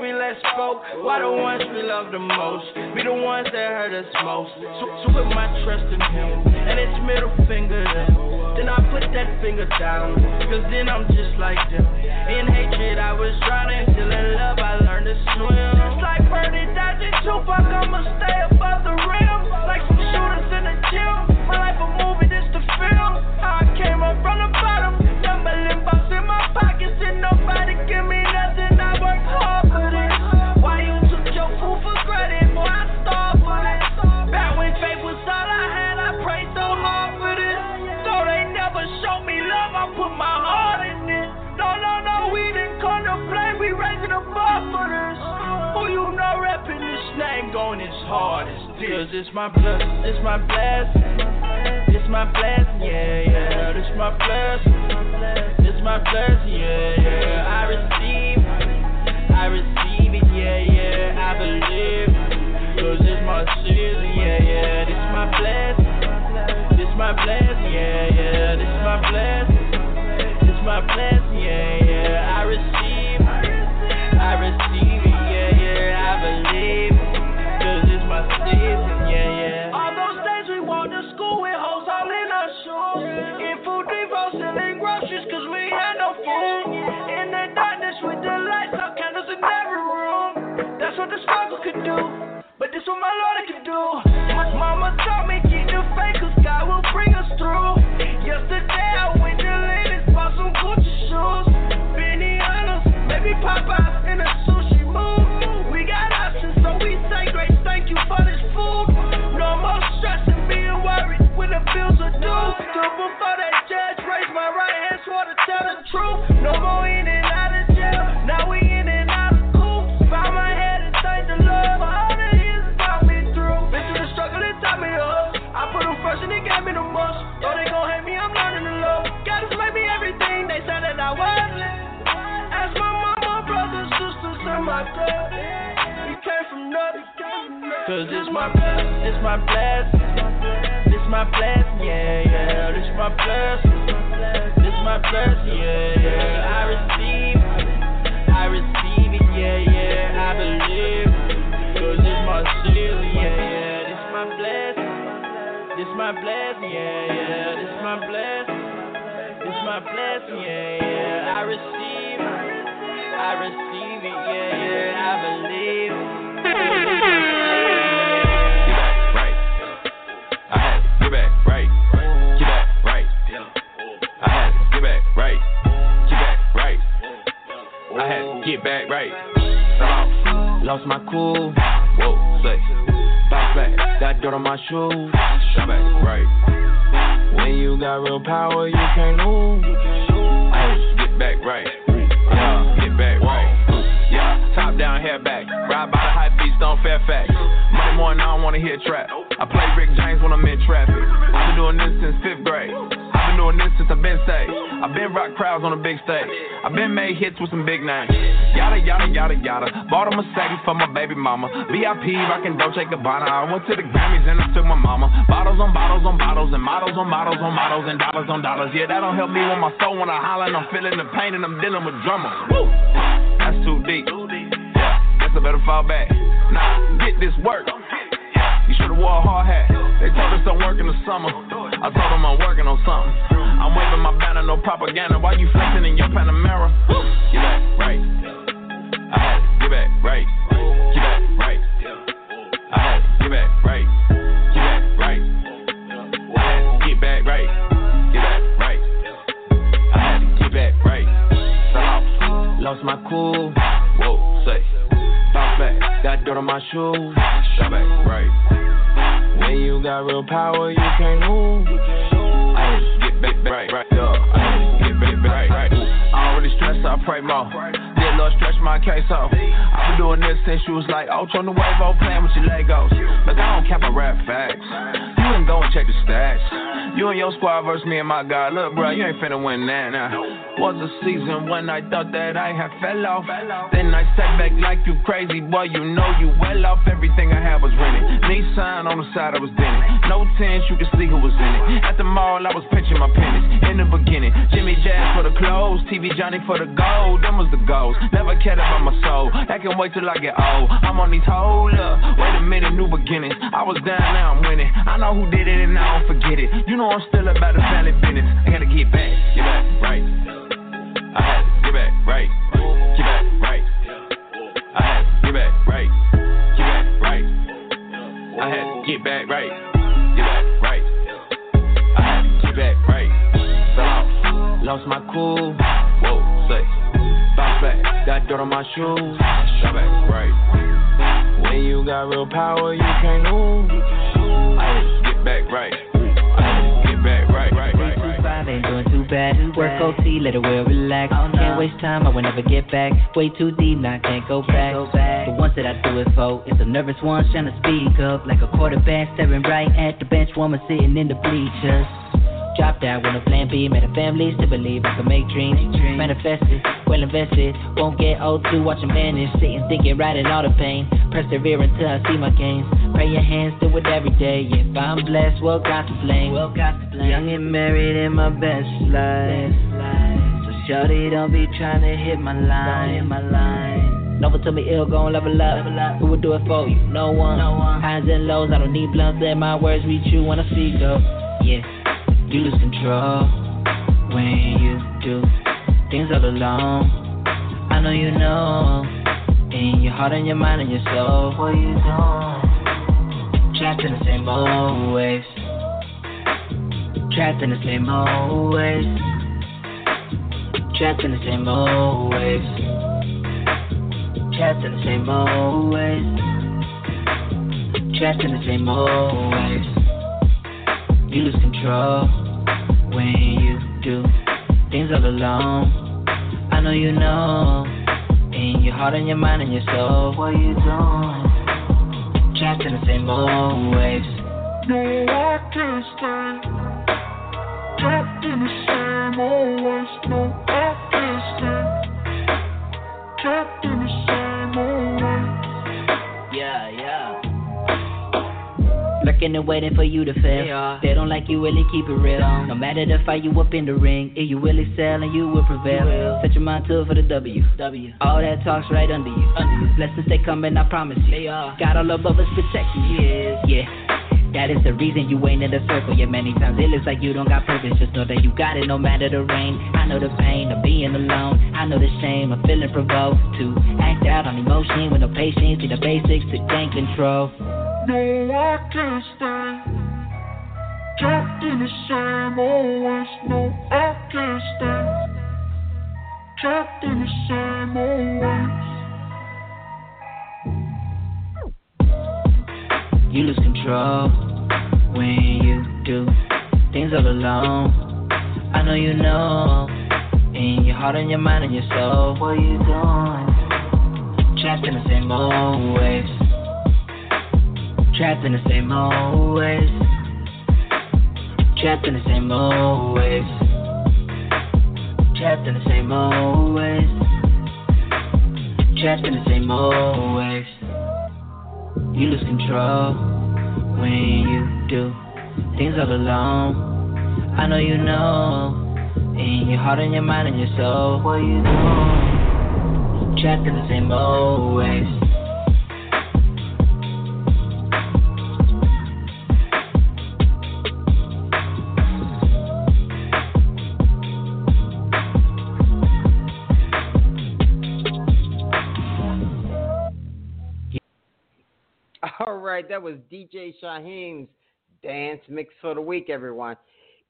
we let spoke, why the ones we love the most be the ones that hurt us most? So, so put my trust in him and his middle finger. Then I put that finger down, cause then I'm just like them. In hatred, I was drowning, till in love, I learned to swim. Just like Birdie Dodging Tupac, I'ma stay above the rim. Like some shooters confidence. Who you know rapping this name going as hard as this? Cause it's my blood, it's my blessing. It's my blessing, yeah, yeah. It's my blessing. It's my blessing, yeah, yeah. I receive it. I receive it, yeah, yeah. I believe. Cause it's my season, yeah, yeah. It's my blessing. It's my blessing, yeah, yeah. It's my blessing. It's my blessing, yeah, yeah. I receive I receive yeah yeah, I believe, 'cause it's my season, yeah yeah. All those days we walked to school with hoes all in our shoes. In food, selling we had no food. In the darkness with the lights out, candles in every room. That's what the could do. But this what my Lord do. Mama taught me keep the God will bring us through. Yesterday I went to bought some Gucci shoes. Feels are due. Done before that judge raised my right hand, swore to tell the truth. No more in and out of jail, now we in and out of coop. Bow my head and thank the Lord for all the years that got me through. Been through the struggle and taught me up. I put them first and they gave me the most. Though they gon' hate me, I'm learning to love. God has made me everything they said that I wasn't. Ask my mama, brothers, sisters, and my cousin. We came from nothing. It's my, it's my blessing. This my blessing, yeah, yeah. This my blessing. This my blessing, yeah, yeah. I receive it. I receive it, yeah, yeah. I believe it. Cause it's my season, yeah, yeah. This my blessing. This my blessing, yeah, yeah. This my blessing. This my blessing, yeah, yeah. I receive it. I receive it, yeah, yeah. I believe it. Lost my cool. Whoa, say. back back. Got dirt on my shoes. Shot back, right. When you got real power, you can't lose. Get back right. Yeah, get back right. Yeah, top down, head back. Ride by the high beats, don't fair facts. Money more morning, I wanna hear trap. I play Rick James when I'm in traffic. I've been doing this since fifth grade been doing this since I've been saved. I've been rock crowds on a big stage. I've been made hits with some big names. Yada yada yada yada. Bought a Mercedes for my baby mama. VIP rockin' Dolce Gabbana. I went to the Grammys and I took my mama. Bottles on bottles on bottles and models on models on models and dollars on dollars. Yeah, that don't help me when my soul when I holler and I'm feeling the pain and I'm dealing with drama. Woo! That's too deep. Guess I better fall back. Nah, get this work. You should've wore a hard hat. They told us don't work in the summer. I told them I'm working on something. I'm waving my banner, no propaganda. Why you flexing in your Panamera? Get back, right. I had it. Get back, right. Get back, right. I had it. Get back, right. Get back, right. I had to get back, right. Get back, right. I had to get back, right. Off. Lost my cool. Whoa, say. Bounce back. Got dirt on my shoes. Shot back, right. When you got real power, you can't move. I get back, back, right, yeah. Get back, back, right. I don't really stress, I pray more. Did Lord stretch my case off. I've been doing this since you was like, oh, on the wave, oh, playing with your Legos. But I don't cap my rap facts. You ain't go and check the stats. You and your squad versus me and my guy. Look, bro, you ain't finna win that now. Was a season when I thought that I had fell off. Then I sat back like you crazy, boy. You know you well off. Everything I had was rented. sign on the side, I was dented. No tents, you could see who was in it. At the mall, I was pitching my pennies. In the beginning, Jimmy Jazz for the clothes, TV Johnny for the gold. Them was the goals. Never cared about my soul. I can wait till I get old. I'm on these hold up. Wait a minute, new beginnings. I was down, now I'm winning. I know who did it and I don't forget it. You know know I'm still about the family business. I gotta get back, get back, right. I had to get back, right. Get back, right. I had to get back, right. Get back, right. I had to get back, right. Get back, right. I had to get back, right. Lost my cool. Whoa, say, bounce back, got dirt on my shoes. Shut back, right. When you got real power, you can't lose. I had to get back, right ain't doing too bad. Work OT, let it well relax. Oh, can't waste time, I will never get back. Way too deep, now I can't go back. The ones that I do it for is a nervous one trying to speak up. Like a quarterback staring right at the bench woman sitting in the bleachers. Dropped out with a plan B, made a family, still believe I can make dreams. Manifested, well invested, won't get old too, watching vanish. Sitting, thinking, writing all the pain. Persevere until I see my gains. Pray your hands, do it every day. If I'm blessed, well, got to blame. Well, got to blame. Young and married in my best life. life So, shorty, don't be trying to hit my line. Hit my line. Nova told me ill, gon' level up. level up. Who would do it for you? No one. no one. Highs and lows, I don't need blunts. Let my words reach you when I speak up. Yeah you lose control when you do things all alone. I know you know in your heart and your mind and your soul what you doing. Trapped in the same old ways. Trapped in the same old ways. Trapped in the same old ways. Trapped in the same old ways. Trapped in the same old ways. You lose control when you do things all alone. I know you know in your heart and your mind and your soul what you doing. Trapped in the same old waves. No, I can't stay. Trapped in the same old ways. No, I can't stay. Trapped in the Lurking and waiting for you to fail. They, they don't like you, really keep it real. No matter the fight, you up in the ring. If you really sell and you will prevail. Will. Set your mind to it for the W. W. All that talk's right under you. Under you. Blessings they coming, I promise you. They are. God all above us protecting you. Yeah. yeah. That is the reason you ain't in the circle. Yeah, many times it looks like you don't got purpose. Just know that you got it no matter the rain. I know the pain of being alone. I know the shame of feeling provoked to act out on emotion with no patience. See the basics to gain control. No, I can't stay trapped in the same old ways. No, I can't stay trapped in the same old ways. You lose control when you do things all alone. I know you know. In your heart and your mind and your soul. What you doing? Trapped in the same old ways. Trapped in the same old ways. Trapped in the same old ways. Trapped in the same old ways. Trapped in the same old ways. You lose control when you do things all alone. I know you know. In your heart and your mind and your soul. What you doing? Trapped in the same old ways. That was DJ Shyhiem dance mix for the week, everyone.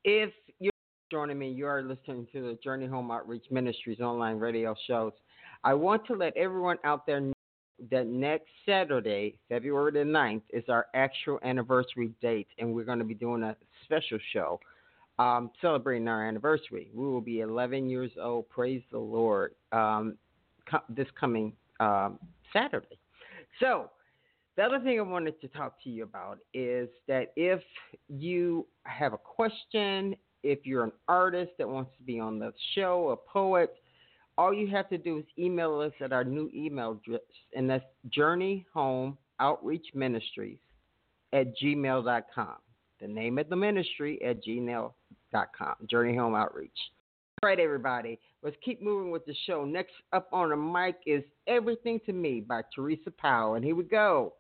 If you're joining me, you are listening to the Journey Home Outreach Ministries online radio shows. I want to let everyone out there know that next Saturday, February the 9th, is our actual anniversary date, and we're going to be doing a special show um, celebrating our anniversary. We will be 11 years old. Praise the Lord. Um, co- this coming um, Saturday. So, the other thing I wanted to talk to you about is that if you have a question, if you're an artist that wants to be on the show, a poet, all you have to do is email us at our new email address, and that's Journey Home Outreach Ministries at gmail.com. The name of the ministry at gmail.com, Journey Home Outreach. All right, everybody, let's keep moving with the show. Next up on the mic is Everything to Me by Teresa Powell, and here we go.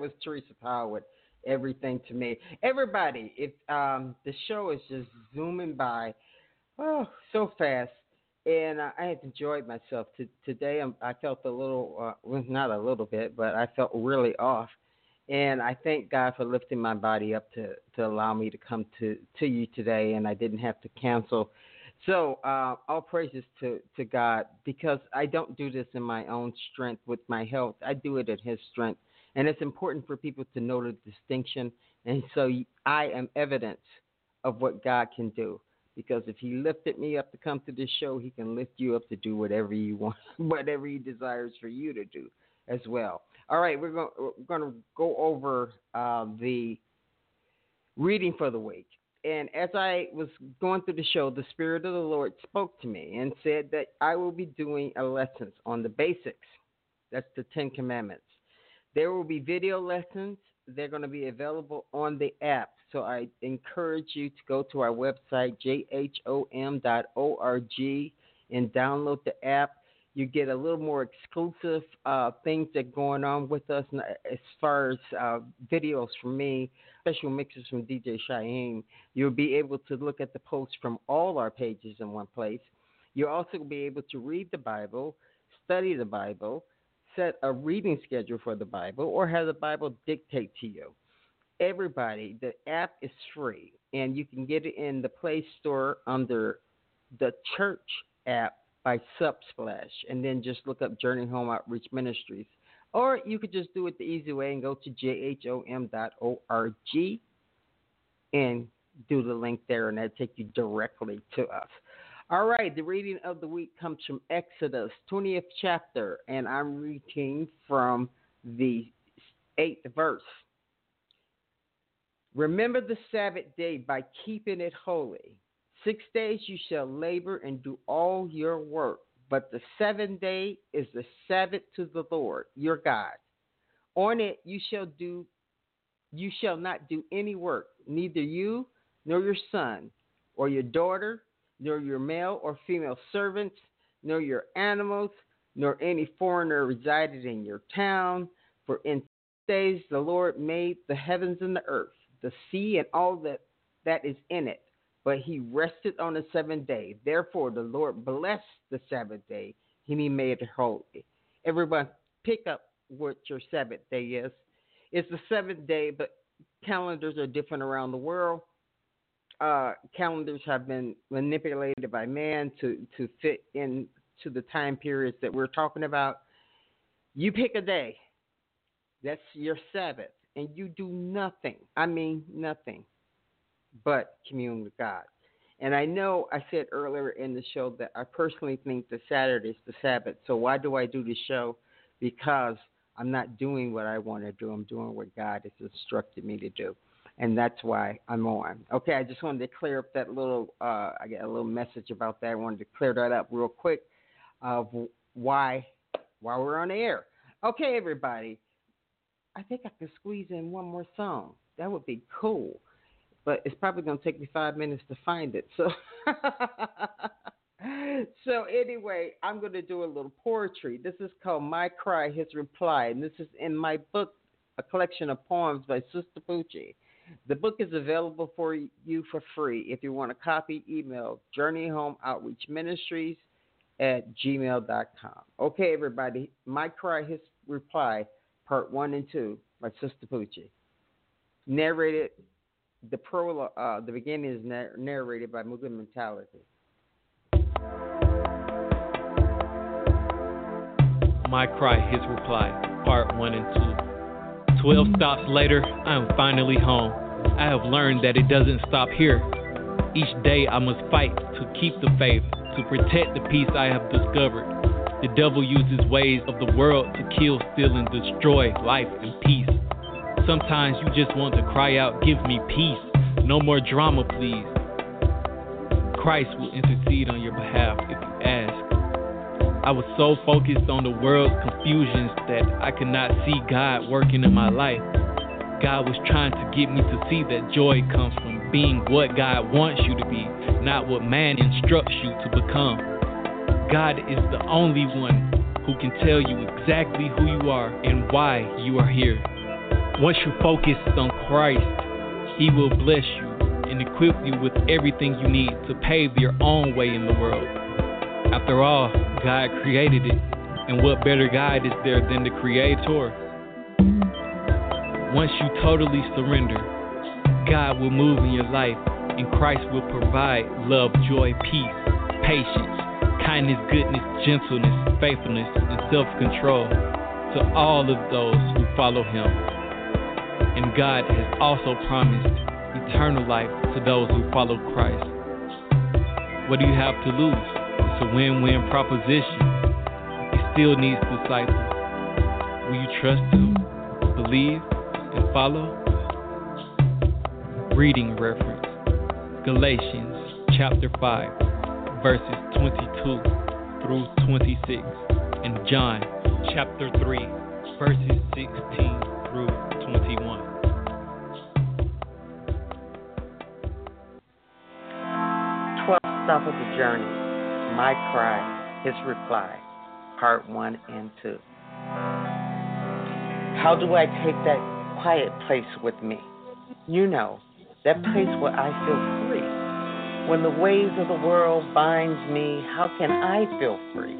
Was Teresa Howard. Everything to me. Everybody, if um, the show is just zooming by, oh, so fast, and I, I have enjoyed myself to, today. I'm, I felt a little, uh, well, not a little bit, but I felt really off, and I thank God for lifting my body up to to allow me to come to to you today, and I didn't have to cancel so uh, all praises to, to God because I don't do this in my own strength with my health. I do it in His strength, and it's important for people to know the distinction. And so I am evidence of what God can do because if He lifted me up to come to this show, He can lift you up to do whatever you [laughs] want, whatever He desires for you to do as well. All right, we're going to go over uh, the reading for the week and as I was going through the show, the Spirit of the Lord spoke to me and said that I will be doing a lessons on the basics. That's the Ten Commandments. There will be video lessons. They're going to be available on the app. So I encourage you to go to our website, jhom.org, and download the app you get a little more exclusive uh, things that are going on with us as far as uh, videos from me, special mixes from DJ Shyhiem. You'll be able to look at the posts from all our pages in one place. You'll also be able to read the Bible, study the Bible, set a reading schedule for the Bible, or have the Bible dictate to you. Everybody, the app is free, and you can get it in the Play Store under the church app by Subsplash, and then just look up Journey Home Outreach Ministries. Or you could just do it the easy way and go to jhom.org and do the link there, and that'll take you directly to us. All right, the reading of the week comes from Exodus, 20th chapter, and I'm reading from the 8th verse. Remember the Sabbath day by keeping it holy. Six days you shall labor and do all your work, but the seventh day is the Sabbath to the Lord your God. On it you shall do you shall not do any work, neither you nor your son or your daughter, nor your male or female servants, nor your animals, nor any foreigner resided in your town. For in days the Lord made the heavens and the earth, the sea and all that that is in it but he rested on the seventh day. Therefore, the Lord blessed the Sabbath day, and he made it holy. Everyone, pick up what your Sabbath day is. It's the seventh day, but calendars are different around the world. Uh, calendars have been manipulated by man to, to fit into the time periods that we're talking about. You pick a day, that's your Sabbath, and you do nothing. I mean, nothing but commune with God. And I know I said earlier in the show that I personally think that Saturday is the Sabbath. So why do I do the show? Because I'm not doing what I want to do. I'm doing what God has instructed me to do. And that's why I'm on. Okay, I just wanted to clear up that little, uh, I got a little message about that. I wanted to clear that up real quick of why, why we're on the air. Okay, everybody. I think I could squeeze in one more song. That would be cool but it's probably going to take me five minutes to find it. So, [laughs] so anyway, I'm going to do a little poetry. This is called "My Cry, His Reply," and this is in my book, a collection of poems by Sister Poochie. The book is available for you for free. If you want a copy, email Journey Home Outreach Ministries at gmail.com. Okay, everybody. My Cry, His Reply, Part 1 and 2 by Sister Poochie. Narrated the prologue, uh, the beginning is narrated by Movement Mentality. My cry, his reply, part one and two. Twelve stops later, I am finally home. I have learned that it doesn't stop here. Each day I must fight to keep the faith, to protect the peace I have discovered. The devil uses ways of the world to kill, steal, and destroy life and peace. Sometimes you just want to cry out, Give me peace. No more drama, please. Christ will intercede on your behalf if. I was so focused on the world's confusions that I could not see God working in my life. God was trying to get me to see that joy comes from being what God wants you to be, not what man instructs you to become. God is the only one who can tell you exactly who you are and why you are here. Once you focus on Christ, He will bless you and equip you with everything you need to pave your own way in the world. After all, God created it, and what better guide is there than the Creator? Once you totally surrender, God will move in your life, and Christ will provide love, joy, peace, patience, kindness, goodness, gentleness, faithfulness, and self control to all of those who follow Him. And God has also promised eternal life to those who follow Christ. What do you have to lose? A win win proposition. He still needs disciples. Will you trust Him, believe, and follow? Reading reference Galatians chapter 5, verses 22 through 26, and John chapter 3, verses 16 through 21. 12th stop of the journey. My cry, his reply. Part 1 and 2. How do I take that quiet place with me? You know, that place where I feel free. When the waves of the world binds me, how can I feel free?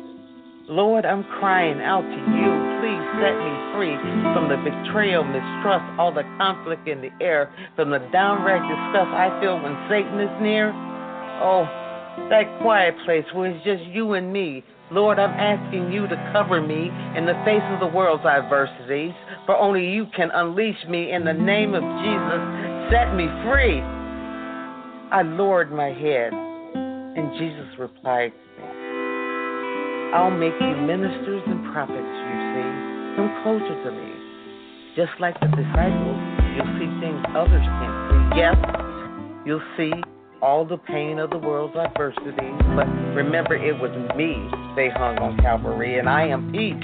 Lord, I'm crying out to you. Please set me free from the betrayal, mistrust, all the conflict in the air, from the downright disgust I feel when Satan is near. Oh, that quiet place where it's just you and me. Lord, I'm asking you to cover me in the face of the world's adversities, for only you can unleash me in the name of Jesus. Set me free. I lowered my head, and Jesus replied to me, I'll make you ministers and prophets, you see. Come closer to me. Just like the disciples, you'll see things others can't see. Yes, you'll see all the pain of the world's adversities, but remember it was me they hung on Calvary, and I am peace.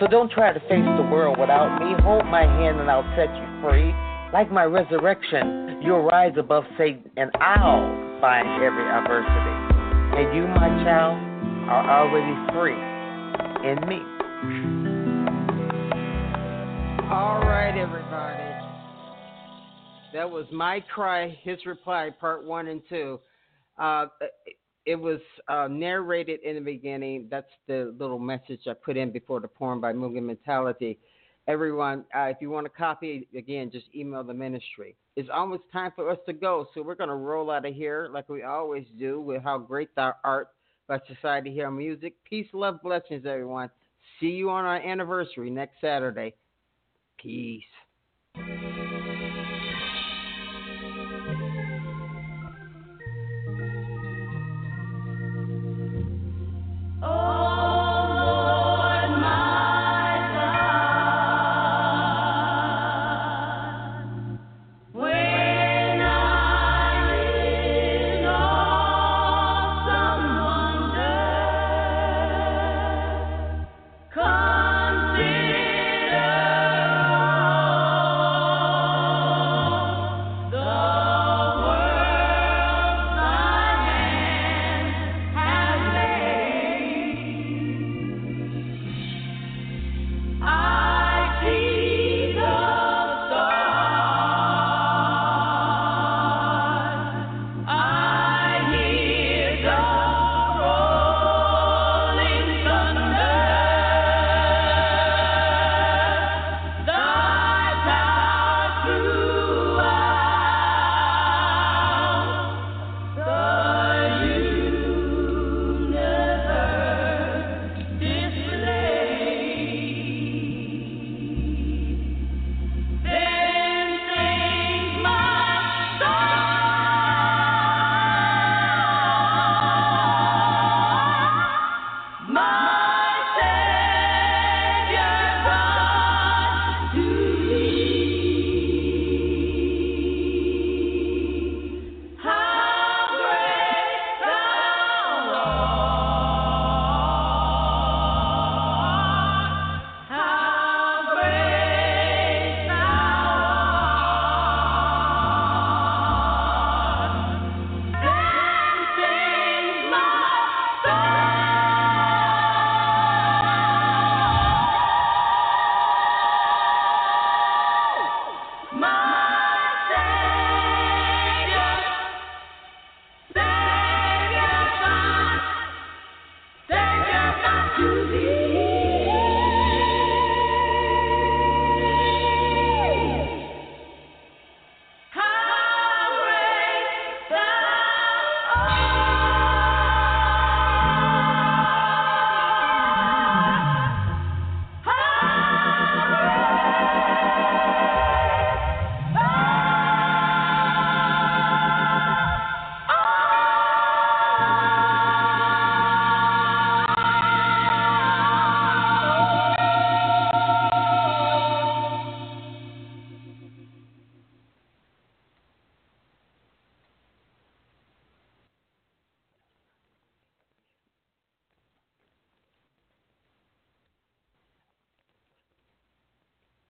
So don't try to face the world without me. Hold my hand and I'll set you free. Like my resurrection, you'll rise above Satan, and I'll find every adversity. And you, my child, are already free in me. All right, everybody. That was My Cry, His Reply, Part 1 and 2. Uh, it was uh, narrated in the beginning. That's the little message I put in before the poem by Mugen Mentality. Everyone, uh, if you want a copy, again, just email the ministry. It's almost time for us to go, so we're going to roll out of here like we always do with How Great Thou Art by Society Here Music. Peace, love, blessings, everyone. See you on our anniversary next Saturday. Peace.